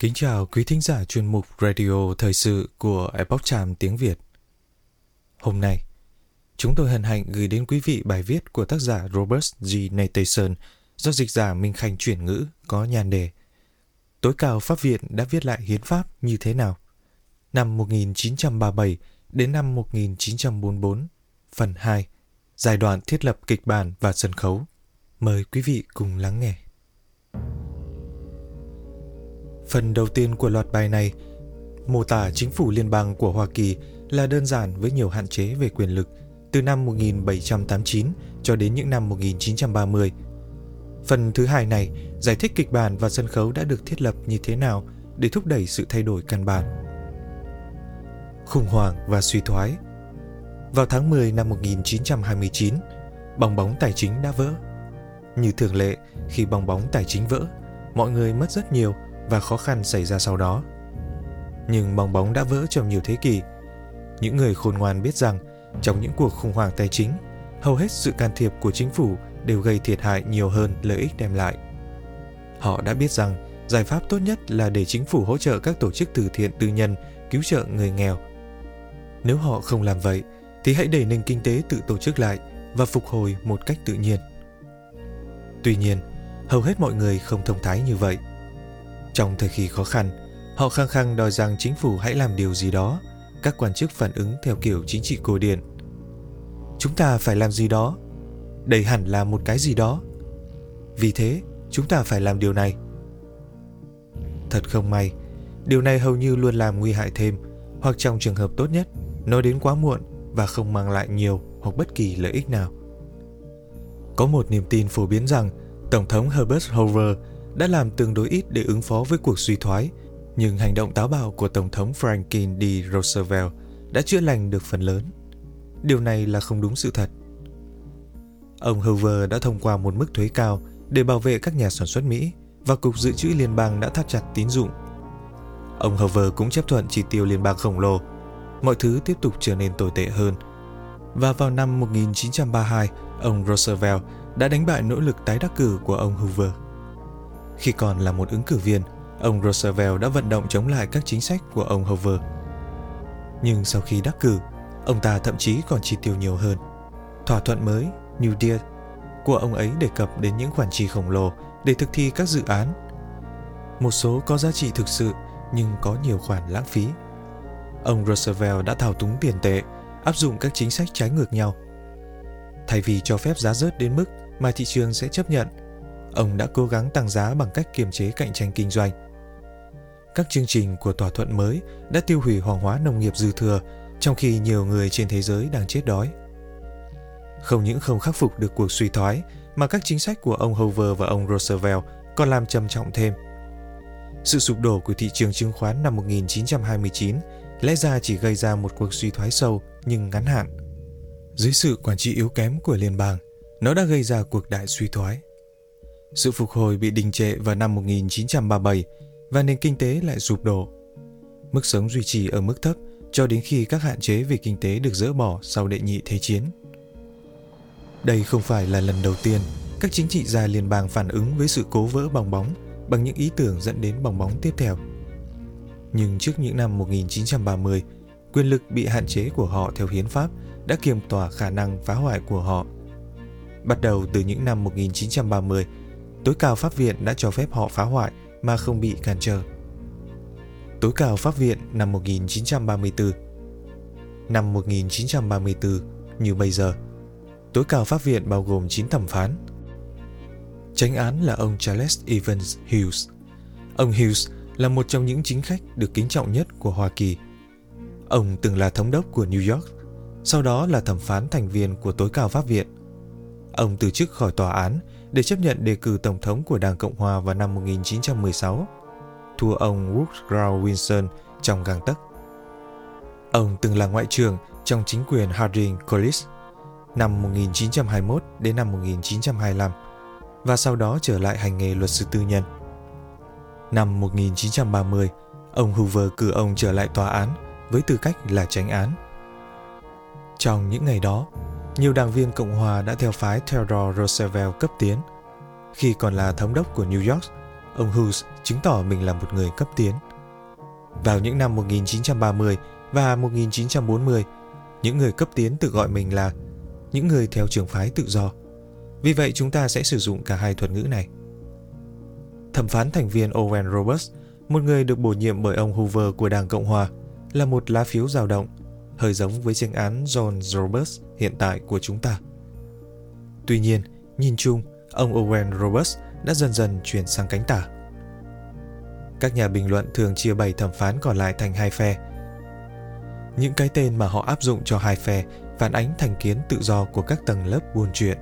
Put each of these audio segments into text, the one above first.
Kính chào quý thính giả chuyên mục Radio Thời sự của Epoch Times tiếng Việt. Hôm nay, chúng tôi hân hạnh gửi đến quý vị bài viết của tác giả Robert G. Nathan do dịch giả Minh Khanh chuyển ngữ có nhan đề Tối cao Pháp viện đã viết lại hiến pháp như thế nào? Năm 1937 đến năm 1944, phần 2, giai đoạn thiết lập kịch bản và sân khấu. Mời quý vị cùng lắng nghe. Phần đầu tiên của loạt bài này mô tả chính phủ liên bang của Hoa Kỳ là đơn giản với nhiều hạn chế về quyền lực từ năm 1789 cho đến những năm 1930. Phần thứ hai này giải thích kịch bản và sân khấu đã được thiết lập như thế nào để thúc đẩy sự thay đổi căn bản. Khủng hoảng và suy thoái Vào tháng 10 năm 1929, bong bóng tài chính đã vỡ. Như thường lệ, khi bong bóng tài chính vỡ, mọi người mất rất nhiều và khó khăn xảy ra sau đó. Nhưng bong bóng đã vỡ trong nhiều thế kỷ. Những người khôn ngoan biết rằng trong những cuộc khủng hoảng tài chính, hầu hết sự can thiệp của chính phủ đều gây thiệt hại nhiều hơn lợi ích đem lại. Họ đã biết rằng giải pháp tốt nhất là để chính phủ hỗ trợ các tổ chức từ thiện tư nhân cứu trợ người nghèo. Nếu họ không làm vậy, thì hãy để nền kinh tế tự tổ chức lại và phục hồi một cách tự nhiên. Tuy nhiên, hầu hết mọi người không thông thái như vậy – trong thời kỳ khó khăn, họ khăng khăng đòi rằng chính phủ hãy làm điều gì đó. Các quan chức phản ứng theo kiểu chính trị cổ điển. Chúng ta phải làm gì đó. Đây hẳn là một cái gì đó. Vì thế, chúng ta phải làm điều này. Thật không may, điều này hầu như luôn làm nguy hại thêm, hoặc trong trường hợp tốt nhất, nó đến quá muộn và không mang lại nhiều hoặc bất kỳ lợi ích nào. Có một niềm tin phổ biến rằng Tổng thống Herbert Hoover đã làm tương đối ít để ứng phó với cuộc suy thoái, nhưng hành động táo bạo của Tổng thống Franklin D. Roosevelt đã chữa lành được phần lớn. Điều này là không đúng sự thật. Ông Hoover đã thông qua một mức thuế cao để bảo vệ các nhà sản xuất Mỹ và Cục Dự trữ Liên bang đã thắt chặt tín dụng. Ông Hoover cũng chấp thuận chi tiêu liên bang khổng lồ. Mọi thứ tiếp tục trở nên tồi tệ hơn. Và vào năm 1932, ông Roosevelt đã đánh bại nỗ lực tái đắc cử của ông Hoover. Khi còn là một ứng cử viên, ông Roosevelt đã vận động chống lại các chính sách của ông Hoover. Nhưng sau khi đắc cử, ông ta thậm chí còn chi tiêu nhiều hơn. Thỏa thuận mới, New Deal, của ông ấy đề cập đến những khoản chi khổng lồ để thực thi các dự án. Một số có giá trị thực sự nhưng có nhiều khoản lãng phí. Ông Roosevelt đã thao túng tiền tệ, áp dụng các chính sách trái ngược nhau. Thay vì cho phép giá rớt đến mức mà thị trường sẽ chấp nhận ông đã cố gắng tăng giá bằng cách kiềm chế cạnh tranh kinh doanh. Các chương trình của thỏa thuận mới đã tiêu hủy hoàng hóa nông nghiệp dư thừa, trong khi nhiều người trên thế giới đang chết đói. Không những không khắc phục được cuộc suy thoái, mà các chính sách của ông Hoover và ông Roosevelt còn làm trầm trọng thêm. Sự sụp đổ của thị trường chứng khoán năm 1929 lẽ ra chỉ gây ra một cuộc suy thoái sâu nhưng ngắn hạn. Dưới sự quản trị yếu kém của liên bang, nó đã gây ra cuộc đại suy thoái. Sự phục hồi bị đình trệ vào năm 1937 và nền kinh tế lại sụp đổ. Mức sống duy trì ở mức thấp cho đến khi các hạn chế về kinh tế được dỡ bỏ sau đệ nhị thế chiến. Đây không phải là lần đầu tiên các chính trị gia liên bang phản ứng với sự cố vỡ bong bóng bằng những ý tưởng dẫn đến bong bóng tiếp theo. Nhưng trước những năm 1930, quyền lực bị hạn chế của họ theo hiến pháp đã kiềm tỏa khả năng phá hoại của họ. Bắt đầu từ những năm 1930, tối cao pháp viện đã cho phép họ phá hoại mà không bị cản trở. Tối cao pháp viện năm 1934 Năm 1934, như bây giờ, tối cao pháp viện bao gồm 9 thẩm phán. Tránh án là ông Charles Evans Hughes. Ông Hughes là một trong những chính khách được kính trọng nhất của Hoa Kỳ. Ông từng là thống đốc của New York, sau đó là thẩm phán thành viên của tối cao pháp viện. Ông từ chức khỏi tòa án để chấp nhận đề cử tổng thống của Đảng Cộng Hòa vào năm 1916, thua ông Woodrow Wilson trong gang tấc. Ông từng là ngoại trưởng trong chính quyền Harding-Collins, năm 1921 đến năm 1925 và sau đó trở lại hành nghề luật sư tư nhân. Năm 1930, ông Hoover cử ông trở lại tòa án với tư cách là tránh án. Trong những ngày đó, nhiều đảng viên Cộng hòa đã theo phái Theodore Roosevelt cấp tiến. Khi còn là thống đốc của New York, ông Hughes chứng tỏ mình là một người cấp tiến. Vào những năm 1930 và 1940, những người cấp tiến tự gọi mình là những người theo trường phái tự do. Vì vậy chúng ta sẽ sử dụng cả hai thuật ngữ này. Thẩm phán thành viên Owen Roberts, một người được bổ nhiệm bởi ông Hoover của Đảng Cộng Hòa, là một lá phiếu dao động, hơi giống với tranh án John Roberts hiện tại của chúng ta. Tuy nhiên, nhìn chung, ông Owen Roberts đã dần dần chuyển sang cánh tả. Các nhà bình luận thường chia bày thẩm phán còn lại thành hai phe. Những cái tên mà họ áp dụng cho hai phe phản ánh thành kiến tự do của các tầng lớp buôn chuyện.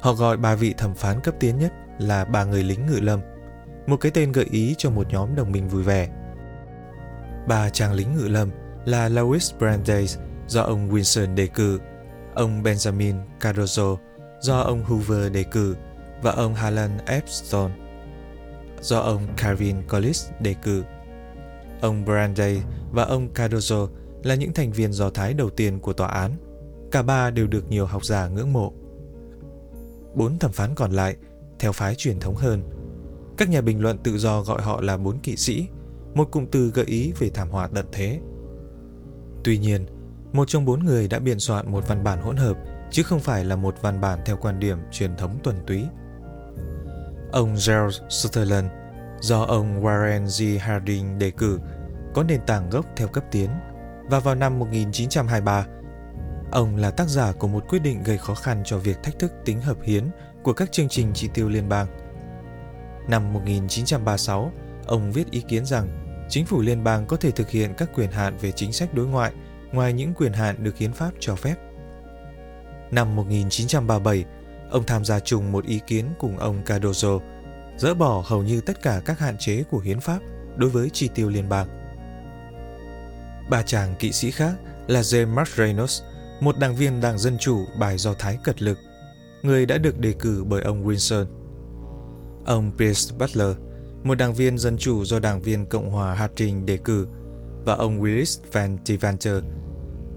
Họ gọi ba vị thẩm phán cấp tiến nhất là ba người lính ngự lâm, một cái tên gợi ý cho một nhóm đồng minh vui vẻ. Ba chàng lính ngự lâm là Louis Brandeis do ông Wilson đề cử, ông Benjamin Cardozo do ông Hoover đề cử và ông Harlan Epstein do ông Calvin Collis đề cử. Ông Brandeis và ông Cardozo là những thành viên Do Thái đầu tiên của tòa án. Cả ba đều được nhiều học giả ngưỡng mộ. Bốn thẩm phán còn lại, theo phái truyền thống hơn. Các nhà bình luận tự do gọi họ là bốn kỵ sĩ, một cụm từ gợi ý về thảm họa tận thế. Tuy nhiên, một trong bốn người đã biên soạn một văn bản hỗn hợp chứ không phải là một văn bản theo quan điểm truyền thống tuần túy. Ông Gerald Sutherland do ông Warren G. Harding đề cử có nền tảng gốc theo cấp tiến và vào năm 1923, ông là tác giả của một quyết định gây khó khăn cho việc thách thức tính hợp hiến của các chương trình chi tiêu liên bang. Năm 1936, ông viết ý kiến rằng chính phủ liên bang có thể thực hiện các quyền hạn về chính sách đối ngoại ngoài những quyền hạn được hiến pháp cho phép. Năm 1937, ông tham gia chung một ý kiến cùng ông Cardozo, dỡ bỏ hầu như tất cả các hạn chế của hiến pháp đối với chi tiêu liên bang. Ba chàng kỵ sĩ khác là James Masrenos, một đảng viên Đảng Dân Chủ bài Do Thái cật lực, người đã được đề cử bởi ông Wilson. Ông Pierce Butler, một đảng viên Dân Chủ do đảng viên Cộng hòa Harding đề cử, và ông Willis Van Devanter,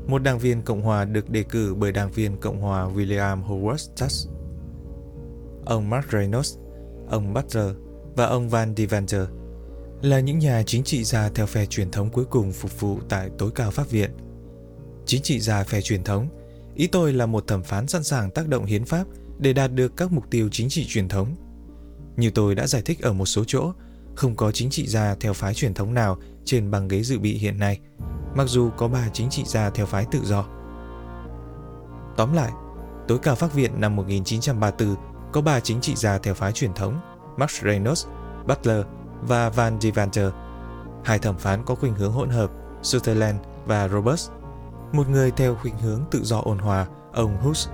một đảng viên Cộng hòa được đề cử bởi đảng viên Cộng hòa William Howard Taft. Ông Mark Reynolds, ông Butler và ông Van Devanter là những nhà chính trị gia theo phe truyền thống cuối cùng phục vụ tại tối cao pháp viện. Chính trị gia phe truyền thống, ý tôi là một thẩm phán sẵn sàng tác động hiến pháp để đạt được các mục tiêu chính trị truyền thống. Như tôi đã giải thích ở một số chỗ, không có chính trị gia theo phái truyền thống nào trên băng ghế dự bị hiện nay, mặc dù có ba chính trị gia theo phái tự do. Tóm lại, tối cao pháp viện năm 1934 có ba chính trị gia theo phái truyền thống, Max Reynolds, Butler và Van Devanter. Hai thẩm phán có khuynh hướng hỗn hợp, Sutherland và Roberts. Một người theo khuynh hướng tự do ôn hòa, ông Hughes,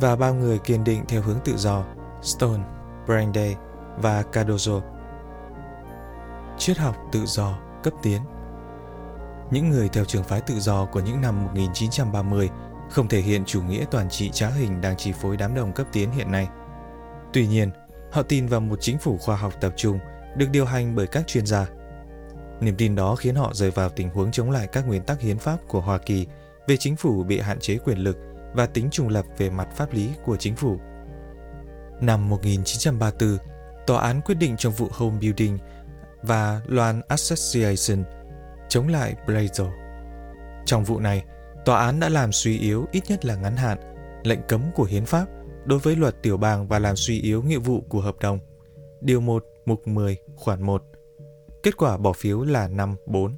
và ba người kiên định theo hướng tự do, Stone, Brandeis và Cardozo. Triết học tự do cấp tiến Những người theo trường phái tự do của những năm 1930 không thể hiện chủ nghĩa toàn trị trá hình đang chi phối đám đông cấp tiến hiện nay. Tuy nhiên, họ tin vào một chính phủ khoa học tập trung được điều hành bởi các chuyên gia. Niềm tin đó khiến họ rơi vào tình huống chống lại các nguyên tắc hiến pháp của Hoa Kỳ về chính phủ bị hạn chế quyền lực và tính trùng lập về mặt pháp lý của chính phủ. Năm 1934, tòa án quyết định trong vụ Home Building và Loan Association chống lại Blazer. Trong vụ này, tòa án đã làm suy yếu ít nhất là ngắn hạn lệnh cấm của hiến pháp đối với luật tiểu bang và làm suy yếu nghĩa vụ của hợp đồng. Điều 1 mục 10, khoản 1. Kết quả bỏ phiếu là 5-4.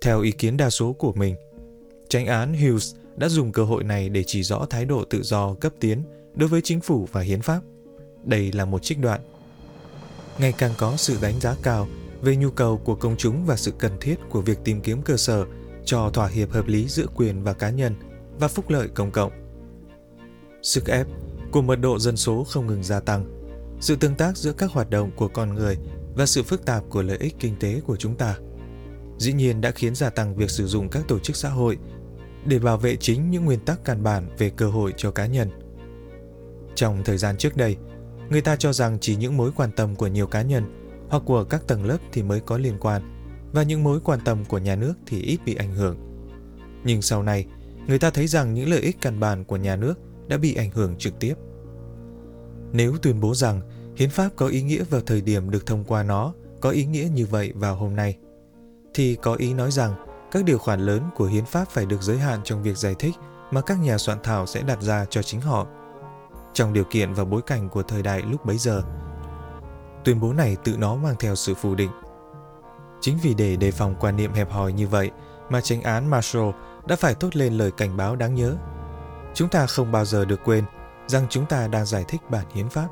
Theo ý kiến đa số của mình, tranh án Hughes đã dùng cơ hội này để chỉ rõ thái độ tự do cấp tiến đối với chính phủ và hiến pháp. Đây là một trích đoạn. Ngày càng có sự đánh giá cao về nhu cầu của công chúng và sự cần thiết của việc tìm kiếm cơ sở cho thỏa hiệp hợp lý giữa quyền và cá nhân và phúc lợi công cộng. Sức ép của mật độ dân số không ngừng gia tăng, sự tương tác giữa các hoạt động của con người và sự phức tạp của lợi ích kinh tế của chúng ta, dĩ nhiên đã khiến gia tăng việc sử dụng các tổ chức xã hội để bảo vệ chính những nguyên tắc căn bản về cơ hội cho cá nhân trong thời gian trước đây người ta cho rằng chỉ những mối quan tâm của nhiều cá nhân hoặc của các tầng lớp thì mới có liên quan và những mối quan tâm của nhà nước thì ít bị ảnh hưởng nhưng sau này người ta thấy rằng những lợi ích căn bản của nhà nước đã bị ảnh hưởng trực tiếp nếu tuyên bố rằng hiến pháp có ý nghĩa vào thời điểm được thông qua nó, có ý nghĩa như vậy vào hôm nay. Thì có ý nói rằng các điều khoản lớn của hiến pháp phải được giới hạn trong việc giải thích mà các nhà soạn thảo sẽ đặt ra cho chính họ. Trong điều kiện và bối cảnh của thời đại lúc bấy giờ, tuyên bố này tự nó mang theo sự phủ định. Chính vì để đề phòng quan niệm hẹp hòi như vậy mà tranh án Marshall đã phải thốt lên lời cảnh báo đáng nhớ. Chúng ta không bao giờ được quên rằng chúng ta đang giải thích bản hiến pháp.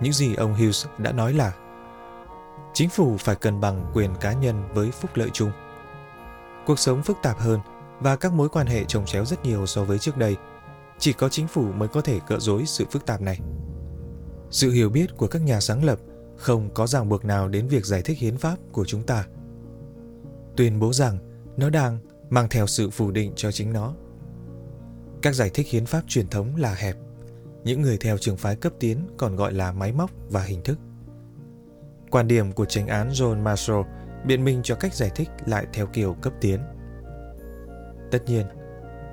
Những gì ông Hughes đã nói là chính phủ phải cân bằng quyền cá nhân với phúc lợi chung. Cuộc sống phức tạp hơn và các mối quan hệ trồng chéo rất nhiều so với trước đây. Chỉ có chính phủ mới có thể cỡ dối sự phức tạp này. Sự hiểu biết của các nhà sáng lập không có ràng buộc nào đến việc giải thích hiến pháp của chúng ta. Tuyên bố rằng nó đang mang theo sự phủ định cho chính nó. Các giải thích hiến pháp truyền thống là hẹp. Những người theo trường phái cấp tiến còn gọi là máy móc và hình thức. Quan điểm của tranh án John Marshall biện minh cho cách giải thích lại theo kiểu cấp tiến. Tất nhiên,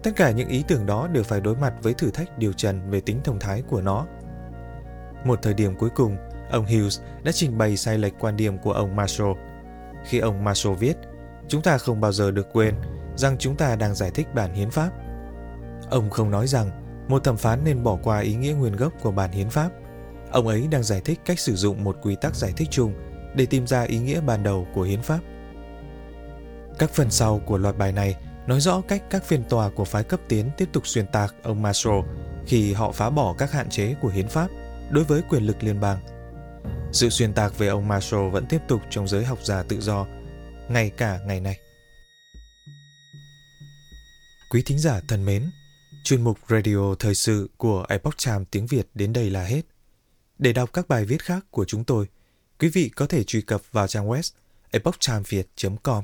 tất cả những ý tưởng đó đều phải đối mặt với thử thách điều trần về tính thông thái của nó. Một thời điểm cuối cùng, ông Hughes đã trình bày sai lệch quan điểm của ông Marshall. Khi ông Marshall viết, chúng ta không bao giờ được quên rằng chúng ta đang giải thích bản hiến pháp. Ông không nói rằng một thẩm phán nên bỏ qua ý nghĩa nguyên gốc của bản hiến pháp. Ông ấy đang giải thích cách sử dụng một quy tắc giải thích chung để tìm ra ý nghĩa ban đầu của hiến pháp. Các phần sau của loạt bài này nói rõ cách các phiên tòa của phái cấp tiến tiếp tục xuyên tạc ông Marshall khi họ phá bỏ các hạn chế của hiến pháp đối với quyền lực liên bang. Sự xuyên tạc về ông Marshall vẫn tiếp tục trong giới học giả tự do, ngay cả ngày nay. Quý thính giả thân mến, chuyên mục Radio Thời sự của Epoch Times tiếng Việt đến đây là hết. Để đọc các bài viết khác của chúng tôi, quý vị có thể truy cập vào trang web epochtimesviet.com.